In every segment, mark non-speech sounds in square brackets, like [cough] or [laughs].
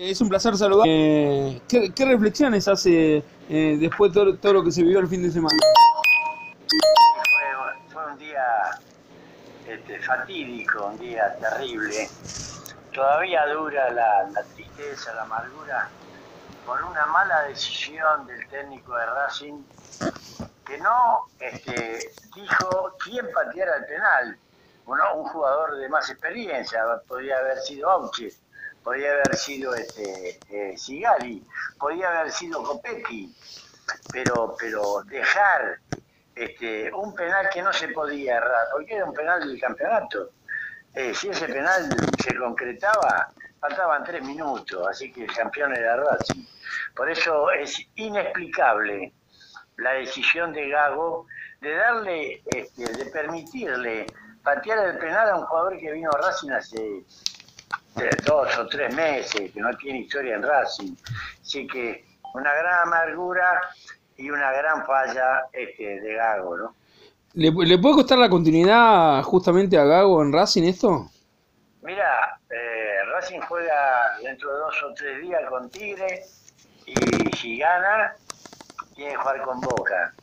Es un placer saludar. Eh, ¿qué, ¿qué, reflexiones hace eh, después de todo, lo que se vivió el fin de semana? Fue, un día este, fatídico, un día terrible. Todavía dura la, la tristeza, la amargura por una mala decisión del técnico de Racing que no este, dijo quién pateara el penal. Bueno, un jugador de más experiencia, podría haber sido Auche, podría haber sido este, eh, Sigali, podría haber sido Copetti, pero, pero dejar este, un penal que no se podía errar, porque era un penal del campeonato. Eh, si ese penal se concretaba, faltaban tres minutos, así que el campeón era Racing. Por eso es inexplicable la decisión de Gago de darle, este, de permitirle patear el penal a un jugador que vino a Racing hace dos o tres meses, que no tiene historia en Racing. Así que una gran amargura y una gran falla este, de Gago, ¿no? ¿Le, ¿Le, puede costar la continuidad justamente a Gago en Racing esto? Mira, eh, Racing juega dentro de dos o tres días con Tigre y si gana, tiene que jugar con Boca.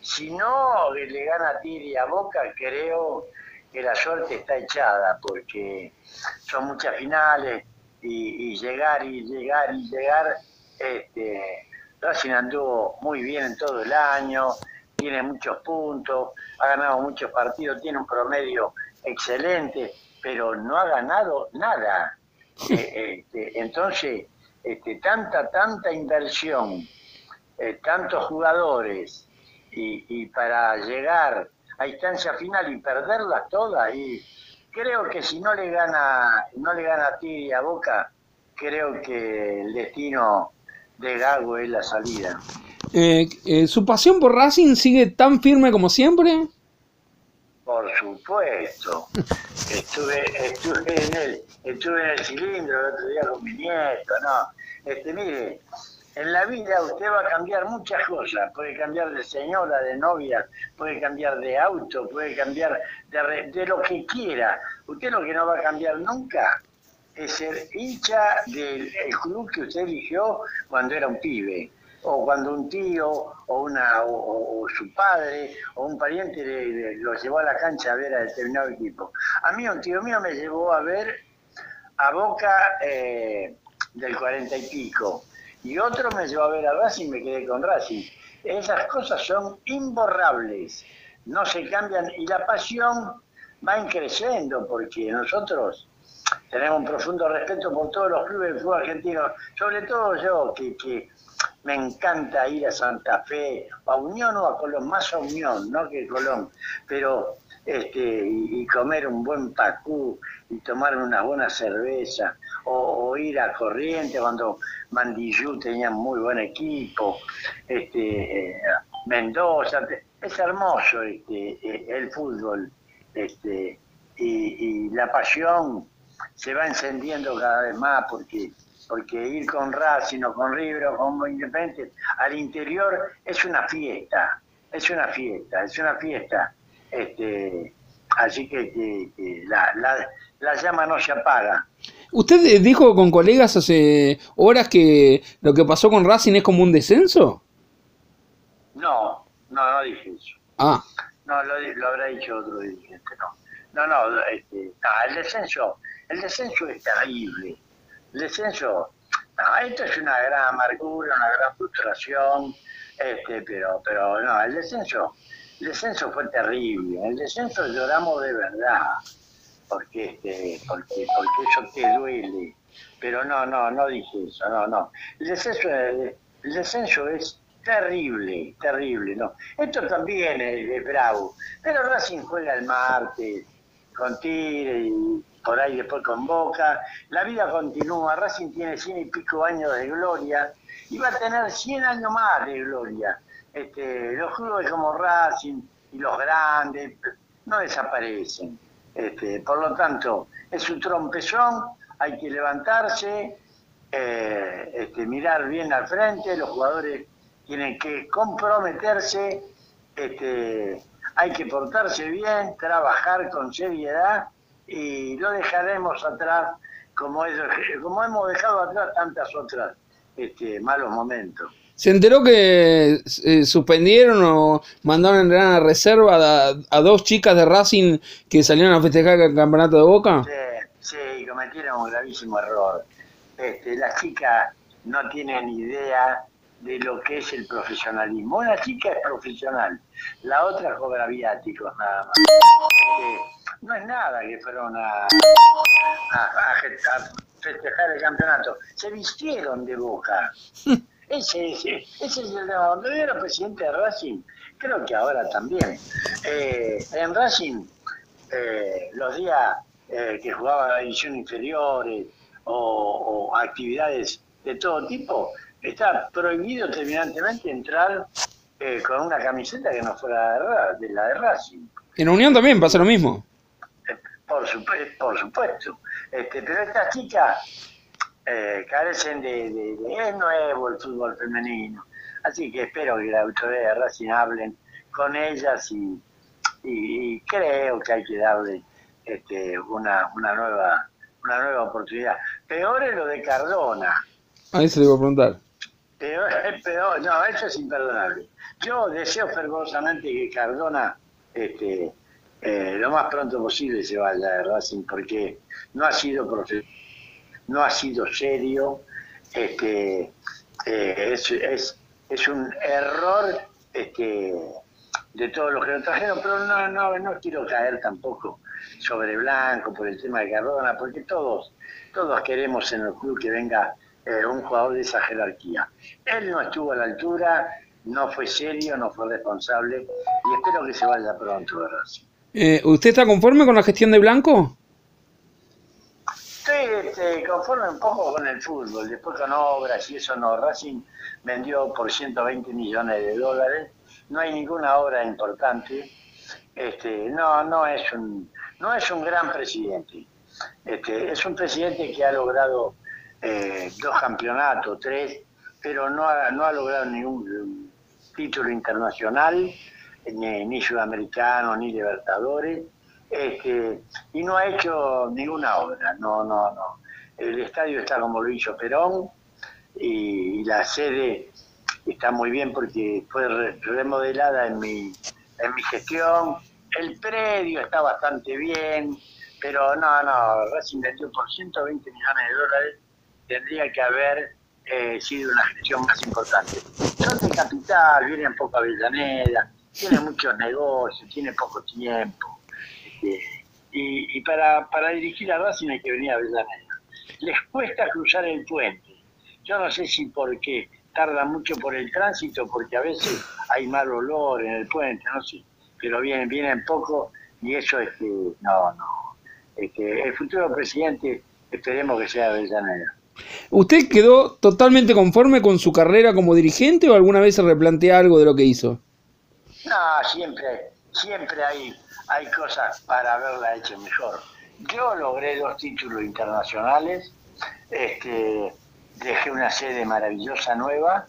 Si no le gana a Tigre y a Boca, creo que la suerte está echada, porque son muchas finales y, y llegar y llegar y llegar, este, Racing anduvo muy bien en todo el año, tiene muchos puntos, ha ganado muchos partidos, tiene un promedio excelente, pero no ha ganado nada. [laughs] Eh, este, entonces, este, tanta, tanta inversión, eh, tantos jugadores, y, y, para llegar a instancia final y perderlas todas, y creo que si no le gana, no le gana a ti y a Boca, creo que el destino de Gago es la salida. Eh, eh, ¿Su pasión por Racing sigue tan firme como siempre? Por supuesto. [laughs] Estuve, estuve en el, estuve en el cilindro el otro día con mi nieto, no. Este, mire, en la vida usted va a cambiar muchas cosas. Puede cambiar de señora, de novia, puede cambiar de auto, puede cambiar de, de lo que quiera. Usted lo que no va a cambiar nunca es ser hincha del club que usted eligió cuando era un pibe o cuando un tío o una o, su padre o un pariente le, lo llevó a la cancha a ver a determinado equipo. A mí un tío mío me llevó a ver a Boca eh, del cuarenta y pico y otro me llevó a ver a Racing y me quedé con Racing. Esas cosas son imborrables, no se cambian y la pasión va creciendo porque nosotros tenemos un profundo respeto por todos los clubes de fútbol argentino, sobre todo yo que, que me encanta ir a Santa Fe, a Unión o a Colón, más a Unión, no que Colón, pero este, y, comer un buen pacú y tomar una buena cerveza, o, o, ir a Corriente cuando Mandillú tenía muy buen equipo, este, eh, Mendoza, es hermoso este, eh, el fútbol, este, y, y la pasión se va encendiendo cada vez más porque porque ir con Racing o con River o con Independiente al interior es una fiesta, es una fiesta, es una fiesta. Este, así que, que, que la, la, la, llama no se apaga. ¿Usted dijo con colegas hace horas que lo que pasó con Racing es como un descenso? No, no, no dije eso. Ah. No, lo, lo habrá dicho otro dirigente, no. No, no, este, no, el descenso, el descenso es terrible el descenso, no, esto es una gran amargura, una gran frustración, este, pero, pero no, el descenso, el descenso fue terrible, el descenso lloramos de verdad, porque este, porque, porque eso te duele, pero no, no, no dije eso, no, no, el descenso, el, descenso es terrible, terrible, no, esto también es, es bravo, pero Racing juega el martes con Tigre y por ahí después con Boca. La vida continúa, Racing tiene cien y pico años de gloria y va a tener cien años más de gloria. Este, los clubes como Racing y los grandes no desaparecen. Este, por lo tanto, es un trompezón, hay que levantarse, eh, este, mirar bien al frente, los jugadores tienen que comprometerse, este, hay que portarse bien, trabajar con seriedad y lo dejaremos atrás como, ellos, como hemos dejado atrás tantas otras este, malos momentos. ¿Se enteró que eh, suspendieron o mandaron a reserva a, dos chicas de Racing que salieron a festejar el campeonato de Boca? Sí, sí cometieron un gravísimo error. Este, las chicas no tienen idea de lo que es el profesionalismo. Una chica es profesional, la otra cobra viáticos nada más. Este, no es nada que fueron a, a, festejar el campeonato. Se vistieron de boca. [laughs] Ese, ese, ese es el tema. Cuando yo era presidente de Racing, creo que ahora también. Eh, en Racing, eh, los días eh, que jugaba la división inferiores o, o actividades de todo tipo, está prohibido terminantemente entrar con una camiseta que no fuera de, la de Racing. En Unión también pasa lo mismo. Por, por supuesto. Este, pero estas chicas eh, carecen de, Es nuevo el fútbol femenino. Así que espero que la autoridad de Racing hablen con ellas y, y, creo que hay que darle este, una, una, nueva, una nueva oportunidad. Peor es lo de Cardona. Ahí se le iba a preguntar. Peor, [laughs] peor, no, eso es imperdonable. Yo deseo fervorosamente que Cardona este, eh, lo más pronto posible se vaya de Racing porque no ha sido no ha sido serio, este, eh, es, es, un error este, de todos los que lo trajeron, pero no, no, no quiero caer tampoco sobre Blanco por el tema de Cardona, porque todos, todos queremos en el club que venga eh, un jugador de esa jerarquía. Él no estuvo a la altura, no fue serio, no fue responsable y espero que se vaya pronto. Eh, ¿Usted está conforme con la gestión de Blanco? Estoy este, conforme un poco con el fútbol, después con obras y eso no. Racing vendió por 120 millones de dólares, no hay ninguna obra importante. Este, no, no es un, no es un gran presidente. Este, es un presidente que ha logrado eh, dos campeonatos, tres, pero no ha, no ha logrado ningún título internacional ni, sudamericano, ni libertadores, y no ha hecho ninguna obra, no, no, no. El estadio está como lo hizo Perón y, la sede está muy bien porque fue remodelada en mi, en mi gestión. El predio está bastante bien, pero no, no, Racing vendió por 120 millones de dólares, tendría que haber eh, sido una gestión más importante. Son de capital, vienen poco a Avellaneda, tiene muchos negocios, tiene poco tiempo. Este, y, para, para dirigir a Racing hay que venir a Avellaneda. Les cuesta cruzar el puente. Yo no sé si porque tarda mucho por el tránsito, porque a veces hay mal olor en el puente, no sé, pero vienen, vienen poco y eso es que, no, no. Este, el futuro presidente esperemos que sea Avellaneda. ¿Usted quedó totalmente conforme con su carrera como dirigente o alguna vez se replantea algo de lo que hizo? No, siempre, siempre hay, hay cosas para haberla hecho mejor. Yo logré dos títulos internacionales, este, dejé una sede maravillosa nueva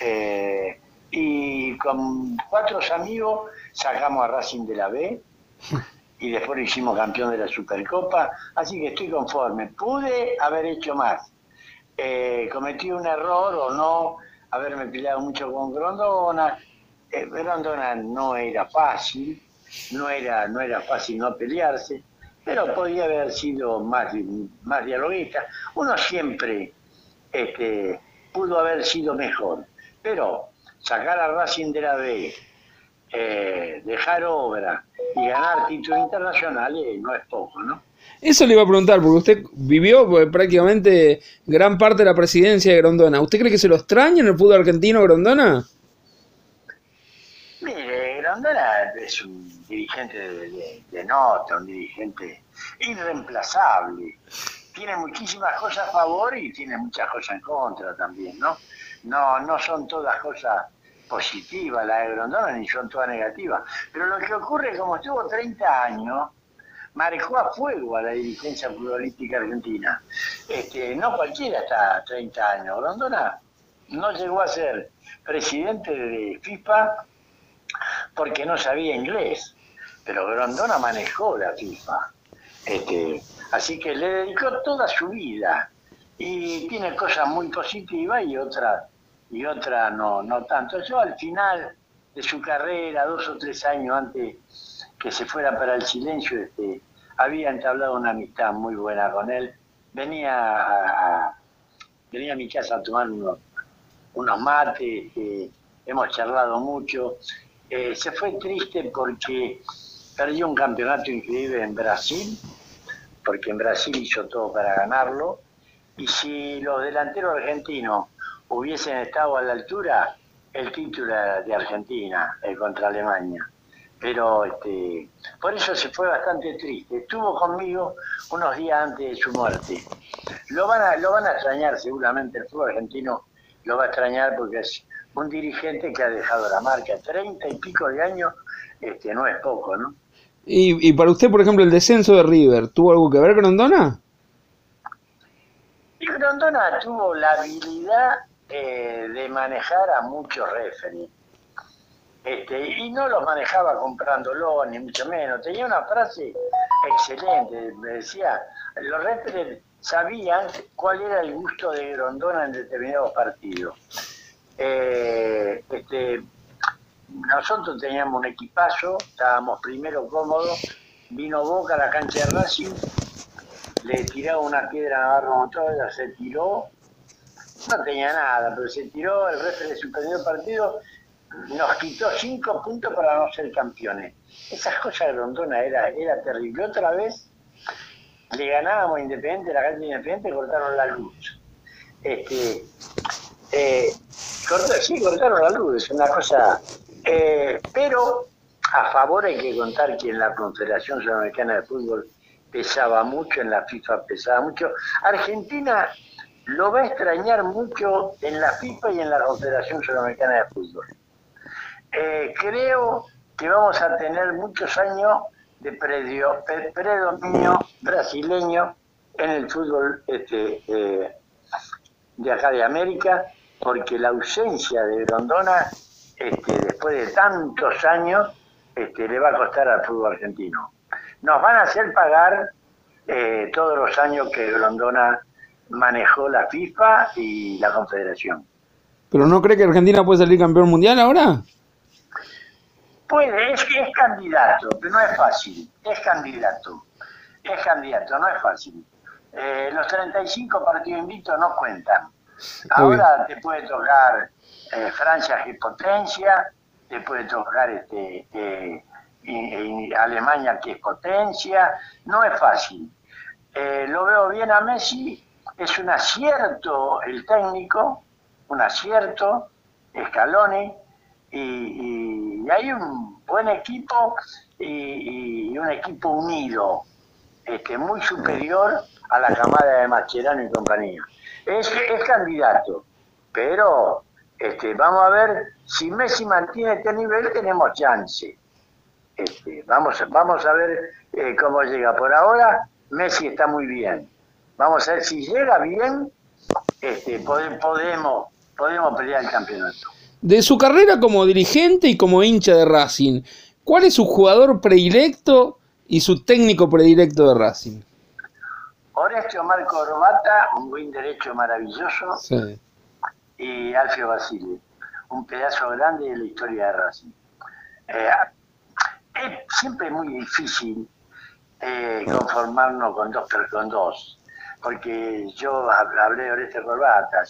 eh, y con cuatro amigos sacamos a Racing de la B y después hicimos campeón de la Supercopa, así que estoy conforme. Pude haber hecho más. Eh, cometí un error o no haberme peleado mucho con Grondona, eh, no era fácil, no era, no era fácil no pelearse, pero podía haber sido más, más dialoguista. Uno siempre este, pudo haber sido mejor, pero sacar a Racing de la B, eh, dejar obra y ganar títulos internacionales no es poco, ¿no? Eso le iba a preguntar, porque usted vivió pues, prácticamente gran parte de la presidencia de Grondona. ¿Usted cree que se lo extraña en el fútbol argentino Grondona? Grondona es un dirigente de, nota, un dirigente irreemplazable. Tiene muchísimas cosas a favor y tiene muchas cosas en contra también, ¿no? No, no son todas cosas positivas las de Grondona ni son todas negativas. Pero lo que ocurre es como estuvo 30 años, marcó a fuego a la dirigencia futbolística argentina. Este, no cualquiera está 30 años. Grondona no llegó a ser presidente de FIFA porque no sabía inglés. Pero Grondona manejó la FIFA. Este, Así que le dedicó toda su vida y tiene cosas muy positivas y otras y otra no, no tanto. Yo al final de su carrera, dos o tres años antes que se fuera para el silencio, este, había entablado una amistad muy buena con él. Venía a, venía a mi casa a tomar unos, unos mates, este, hemos charlado mucho. Eh, se fue triste porque perdió un campeonato increíble en Brasil, porque en Brasil hizo todo para ganarlo. Y si los delanteros argentinos hubiesen estado a la altura, el título de Argentina eh, contra Alemania. Pero este, por eso se fue bastante triste. Estuvo conmigo unos días antes de su muerte. Lo van a, lo van a extrañar seguramente, el fútbol argentino lo va a extrañar porque es un dirigente que ha dejado la marca. Treinta y pico de años este, no es poco, ¿no? Y, y para usted, por ejemplo, el descenso de River, ¿tuvo algo que ver con Grondona? Y Grondona tuvo la habilidad eh, de manejar a muchos referees. Este, y no los manejaba comprándolo, ni mucho menos. Tenía una frase excelente, me decía, los referees sabían cuál era el gusto de Grondona en determinados partidos. Eh, este, nosotros teníamos un equipazo, estábamos primero cómodos, vino Boca a la cancha de Racing, le tiraba una piedra a Navarro Montoya, se tiró, no tenía nada, pero se tiró, el resto le suspendió el partido, nos quitó cinco puntos para no ser campeones. Esas cosas de Rondona era, era terrible. Otra vez le ganábamos Independiente, la calle Independiente, cortaron la luz. Este, eh, sí, cortaron la luz, es una cosa. Eh, pero a favor hay que contar que en la Confederación Sudamericana de Fútbol pesaba mucho, en la FIFA pesaba mucho. Argentina lo va a extrañar mucho en la FIFA y en la Confederación Sudamericana de Fútbol. Eh, creo que vamos a tener muchos años de predominio brasileño en el fútbol este, eh, de acá de América, porque la ausencia de Grondona, este, después de tantos años, este, le va a costar al fútbol argentino. Nos van a hacer pagar eh, todos los años que Grondona manejó la FIFA y la Confederación. ¿Pero no cree que Argentina puede salir campeón mundial ahora? Puede, es que es candidato, pero no es fácil. Es candidato. Es candidato, no es fácil. Eh, los 35 partidos invictos no cuentan. Ahora te puede tocar eh, Francia que potencia, te puede tocar este, eh, Alemania que es potencia, no es fácil. lo veo bien a Messi es un acierto el técnico, un acierto, Scaloni, y, hay un buen equipo y, un equipo unido, este, muy superior a la camada de Mascherano y compañía. Es, candidato, pero este, vamos a ver si Messi mantiene este nivel, tenemos chance. Este, vamos, vamos a ver eh, cómo llega. Por ahora, Messi está muy bien. Vamos a ver si llega bien, este, podemos, podemos pelear el campeonato. De su carrera como dirigente y como hincha de Racing, ¿cuál es su jugador predilecto y su técnico predilecto de Racing? Horacio Marco Orbata, un buen derecho maravilloso, sí. y Alfio Basile, un pedazo grande de la historia de Racing. Eh, es siempre muy difícil eh, conformarnos con dos, con dos porque yo hablé de Oreste Corbata,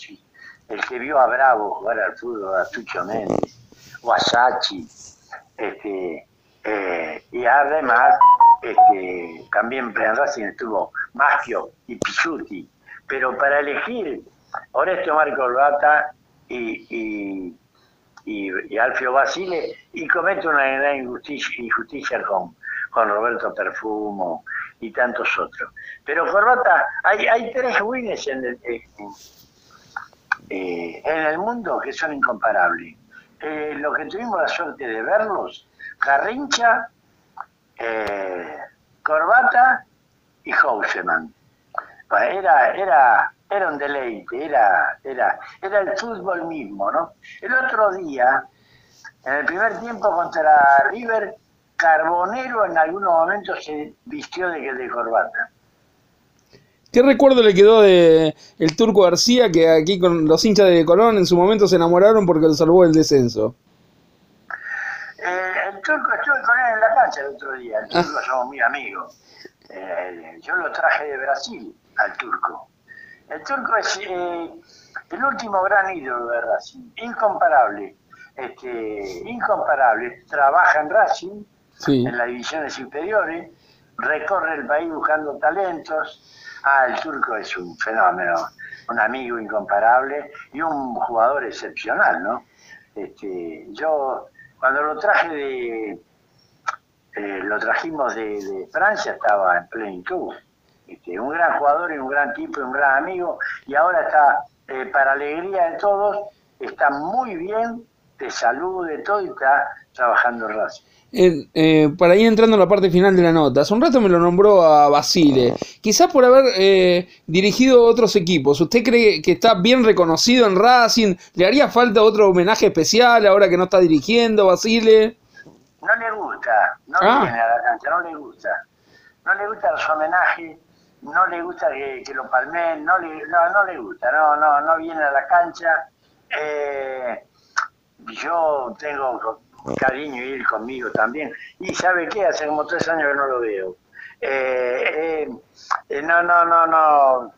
el que vio a Bravo jugar al fútbol, a Tucho Méndez, o a Sachi, este, eh, y además este, también en Racing estuvo Maggio y Pisuti, pero para elegir Oreste Omar Corbata y, y, Alfio Basile, y comete una gran injusticia, injusticia con, con Roberto Perfumo, y tantos otros. Pero Corbata, hay, hay tres wins en el, eh, en el mundo que son incomparables. Eh, los que tuvimos la suerte de verlos, Garrincha, eh, Corbata y Houseman. Era, era, era un deleite, era, era, era el fútbol mismo, ¿no? El otro día, en el primer tiempo contra River, Carbonero en algunos momentos se vistió de, de corbata. ¿Qué recuerdo le quedó de el Turco García que aquí con los hinchas de Colón en su momento se enamoraron porque lo salvó el descenso? Eh, Turco estuve con él en la cancha el otro día. El Turco somos muy amigos. Eh, yo lo traje de Brasil al Turco. El Turco es eh, el último gran ídolo de Racing, incomparable. Este, incomparable. Trabaja en Racing, Sí. en las divisiones inferiores, recorre el país buscando talentos. Ah, el turco es un fenómeno, un amigo incomparable y un jugador excepcional, ¿no? Este, yo, cuando lo traje de, eh, lo trajimos de, Francia, estaba en plenitud. Este, un gran jugador y un gran tipo y un gran amigo, y ahora está, eh, para alegría de todos, está muy bien, de salud, de todo, y está trabajando en. Eh, eh, para ir entrando en la parte final de la nota, hace un rato me lo nombró a Basile, quizás por haber eh, dirigido otros equipos. ¿Usted cree que está bien reconocido en Racing? ¿Le haría falta otro homenaje especial ahora que no está dirigiendo Basile? No le gusta, no Ah. viene a la cancha, no le gusta. No le gusta los homenajes, no le gusta que, que lo palmen, no le, no, no le gusta, no, no, no viene a la cancha. Eh, yo tengo cariño y él conmigo también. Y ¿sabe qué? Hace como tres años que no lo veo. Eh, eh, eh, no, no, no, no,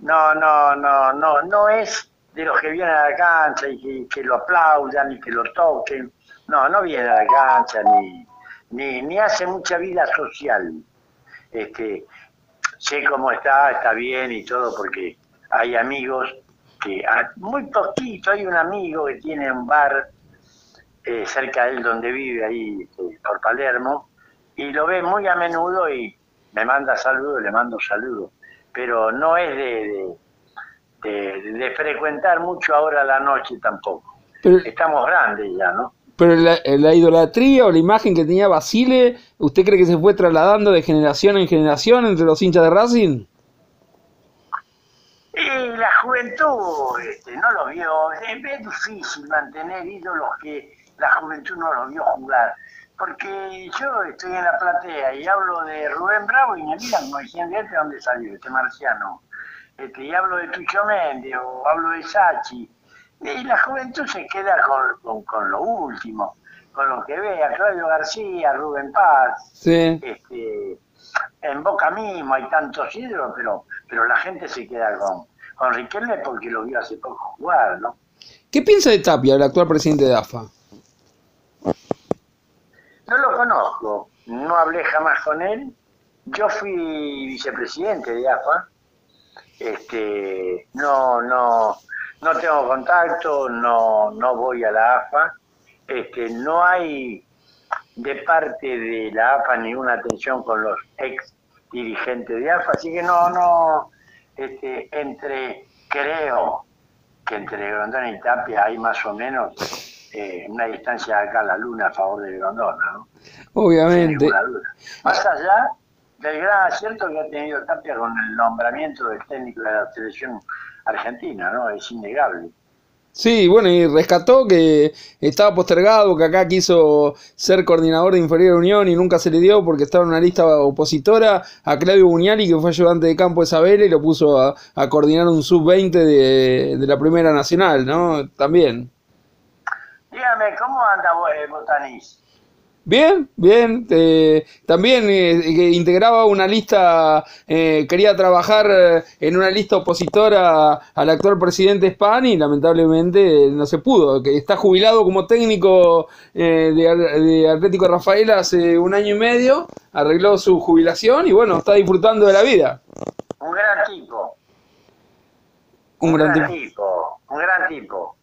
no, no, no, no, no es de los que vienen a la cancha y que, lo aplaudan y que lo toquen. No, no viene a la cancha ni, ni, ni hace mucha vida social. Este, sé cómo está, está bien y todo, porque hay amigos que, a- muy poquito, hay un amigo que tiene un bar eh, cerca de él donde vive, ahí eh, por Palermo, y lo ve muy a menudo y me manda saludos, le mando saludos, pero no es de, de, de- de frecuentar mucho ahora la noche tampoco. Pero, Estamos grandes ya, ¿no? pero la, la idolatría o la imagen que tenía Basile, ¿usted cree que se fue trasladando de generación en generación entre los hinchas de Racing? Y la juventud este, no lo vio, es, es difícil mantener ídolos que la juventud no los vio jugar. Porque yo estoy en la platea y hablo de Rubén Bravo y me miran como diciendo, ¿este dónde salió? Este marciano. Este, y hablo de Tucho Méndez o hablo de Sachi. Y la juventud se queda con, con, con lo último, con lo que ve a Claudio García, Rubén Paz, Sí. este, en Boca mismo hay tantos ídolos, pero, pero la gente se queda con, con Riquelme porque lo vio hace poco jugar, ¿no? ¿Qué piensa de Tapia, el actual presidente de AFA? No lo conozco, no hablé jamás con él. Yo fui vicepresidente de AFA. Este, no, no, no tengo contacto, no, no voy a la AFA. Este, no hay de parte de la AFA ninguna atención con los ex dirigentes de AFA, así que no, no, este, entre, creo que entre Grondona y Tapia hay más o menos eh, una distancia de acá a la luna a favor de Grondona, ¿no? Obviamente. Más allá del gran acierto que ha tenido Tapia con el nombramiento del técnico de la selección argentina, ¿no? Es innegable. Sí, bueno, y rescató que estaba postergado, que acá quiso ser coordinador de Inferior Unión y nunca se le dio porque estaba en una lista opositora a Claudio Buñali, que fue ayudante de campo de Isabela y lo puso a, a coordinar un sub-20 de, de la Primera Nacional, ¿no? También. Dígame, ¿cómo anda eh, Botanís? Bien, bien. eh, también eh, integraba una lista, eh, quería trabajar en una lista opositora al actual presidente Spahn y lamentablemente no se pudo. Que está jubilado como técnico de, Atlético Rafaela hace un año y medio, arregló su jubilación y bueno, está disfrutando de la vida. Un gran tipo. Un gran tipo. tipo. Un gran tipo.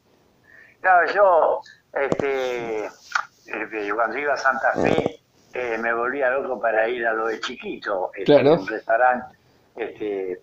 Claro, yo, este, este, cuando iba a Santa Fe, eh, me volvía loco para ir a lo de chiquito. este, Claro. Un restaurante, este,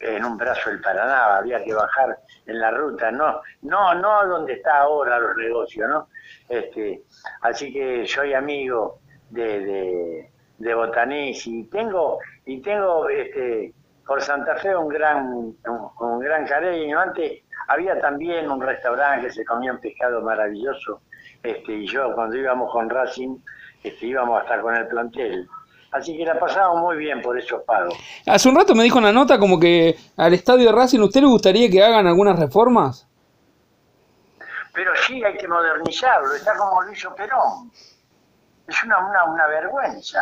en un brazo del Paraná, había que bajar en la ruta, no, no, no donde está ahora los negocios, ¿no? Este, así que soy amigo de, de, de Botanís y tengo, y tengo este, por Santa Fe un gran, un, un gran cariño. Antes había también un restaurante que se comía un pescado maravilloso, este, y yo cuando íbamos con Racing, este, íbamos hasta con el plantel Así que la pasamos muy bien por esos pagos. Hace un rato me dijo una nota como que al estadio de Racing, ¿usted le gustaría que hagan algunas reformas? Pero sí hay que modernizarlo, está como lo hizo Perón. Es una, una, una vergüenza.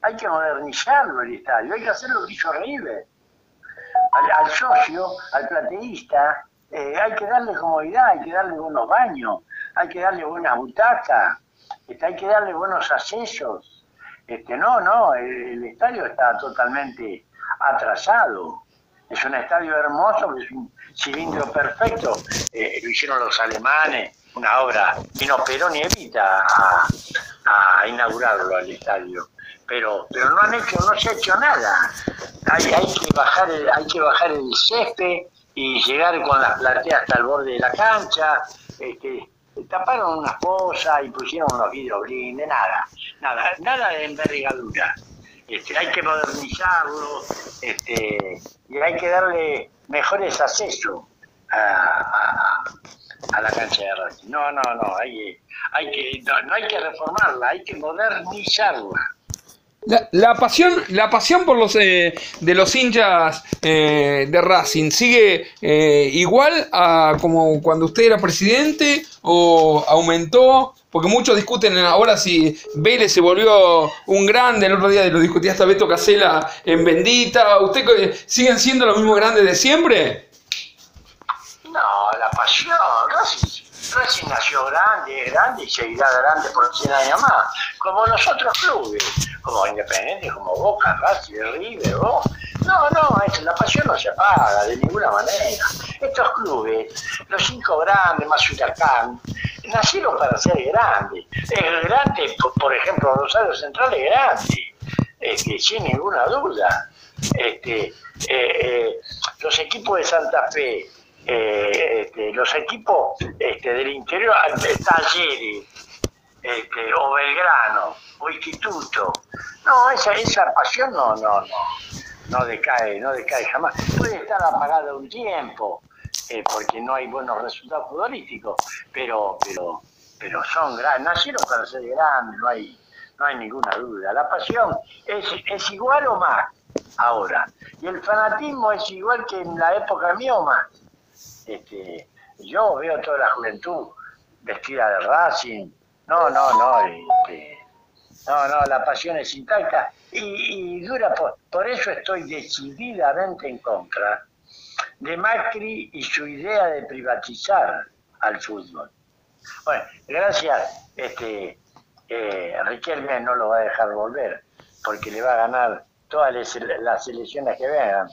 Hay que modernizarlo el estadio, hay que hacer lo que hizo River. Al, al socio, al plateísta, eh, hay que darle comodidad, hay que darle buenos baños, hay que darle buenas butacas, este, hay que darle buenos accesos este, no, no, el, estadio está totalmente atrasado. Es un estadio hermoso, es un cilindro perfecto. Eh, lo hicieron los alemanes, una obra. Vino Perón y Evita a, inaugurarlo al estadio. Pero, pero no han hecho, no se ha hecho nada. Hay, hay que bajar el, hay que bajar el césped y llegar con las plateas hasta el borde de la cancha. Este, taparon unas cosas y pusieron unos vidrios blindes, nada, nada, nada de envergadura. Este, hay que modernizarlo este, y hay que darle mejores accesos a, la cancha de Racing. No, no, no, hay, hay que, no hay que reformarla, hay que modernizarla. La, la, pasión, la pasión por los eh, de los hinchas eh, de Racing sigue eh, igual a como cuando usted era presidente o aumentó, porque muchos discuten ahora si Vélez se volvió un grande, el otro día lo discutía hasta Beto Casela en Bendita, ¿usted siguen siendo los mismos grandes de siempre? No, la pasión, Racing Racing nació grande, grande y seguirá grande por 100 años más, como los otros clubes, como Independiente, como Boca, Racing, River, Boca. No, no, la pasión no se apaga de ninguna manera. Estos clubes, los cinco grandes más Huracán, nacieron para ser grandes. Es grande, por ejemplo, Rosario Central es grande, este, sin ninguna duda. Este, eh, eh, los equipos de Santa Fe, eh, este, los equipos este, del interior, Talleres, este, o Belgrano, o Instituto. No, esa, esa pasión no, no, no, no decae, no decae jamás. Puede estar apagada un tiempo, eh, porque no hay buenos resultados futbolísticos, pero, pero, pero son grandes, nacieron para ser grandes, no hay, no hay ninguna duda. La pasión es, es igual o más ahora. Y el fanatismo es igual que en la época mía o más. Este, yo veo toda la juventud vestida de Racing, no, no, no, este, no, no, la pasión es intacta y, dura, por, eso estoy decididamente en contra de Macri y su idea de privatizar al fútbol. Bueno, gracias, este, eh, Riquelme no lo va a dejar volver, porque le va a ganar todas las, elecciones que vengan,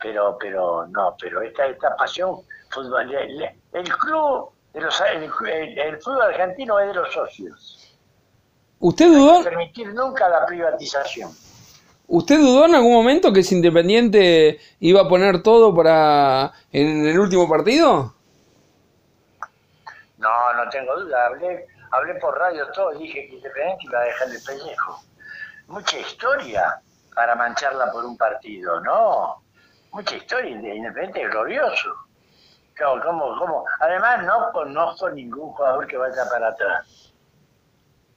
pero, pero no, pero esta, esta pasión fútbol. El, club, de los, el, fútbol argentino es de los socios. ¿Usted dudó? No permitir nunca la privatización. ¿Usted dudó en algún momento que ese Independiente iba a poner todo para en el último partido? No, no tengo duda. Hablé, hablé por radio todo y dije que Independiente iba a dejar el pellejo. Mucha historia para mancharla por un partido, no. Mucha historia. Independiente glorioso. ¿Cómo, cómo? Además, no conozco ningún jugador que vaya para atrás.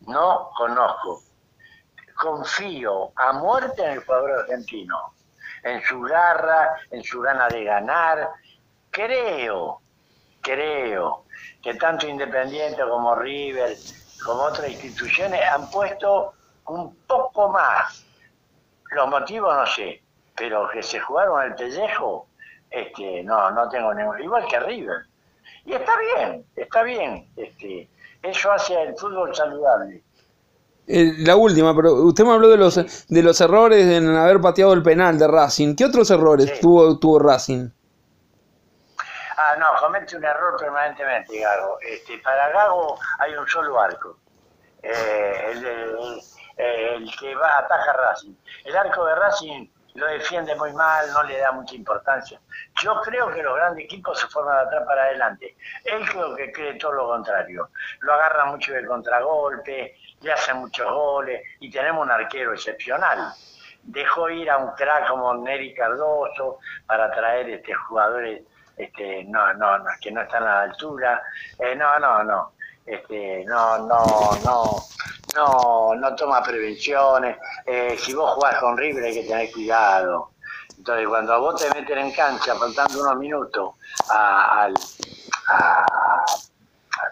No conozco. Confío a muerte en el jugador argentino, en su garra, en su gana de ganar. Creo, creo que tanto Independiente como River, como otras instituciones, han puesto un poco más. Los motivos no sé, pero que se jugaron el pellejo este, no, no tengo ningún, igual que River. Y está bien, está bien, este, eso hace el fútbol saludable. Eh, la última, pero usted me habló de los de los errores en haber pateado el penal de Racing. ¿Qué otros errores tuvo, tuvo Racing? Ah, no, comete un error permanentemente, Gago. Este, para Gago hay un solo arco. Eh, el, el, que va ataja Racing. El arco de Racing lo defiende muy mal, no le da mucha importancia. Yo creo que los grandes equipos se forman de atrás para adelante. Él creo que cree todo lo contrario. Lo agarra mucho de contragolpe, le hace muchos goles y tenemos un arquero excepcional. Dejó ir a un crack como Neri Cardoso para traer este jugadores este no no no que no están a la altura. Eh, no, no, no. Este, no, no, no, no, no toma prevenciones. Eh, si vos jugás con River hay que tener cuidado. Entonces, cuando a vos te meten en cancha faltando unos minutos a,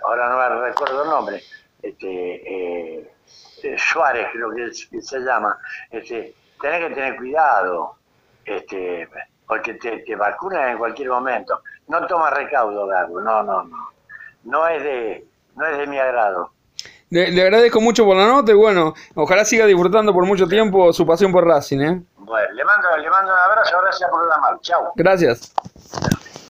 ahora no recuerdo el nombre, este, eh, eh, Suárez creo que, se llama, este, tenés que tener cuidado, este, porque te, te vacunan en cualquier momento. No toma recaudo, Gago, no, no, no. No es de, no es de mi agrado. Le, le agradezco mucho por la nota y bueno, ojalá siga disfrutando por mucho tiempo su pasión por Racing, ¿eh? Bueno, le mando, le mando un abrazo, gracias por llamar. Chau. Gracias.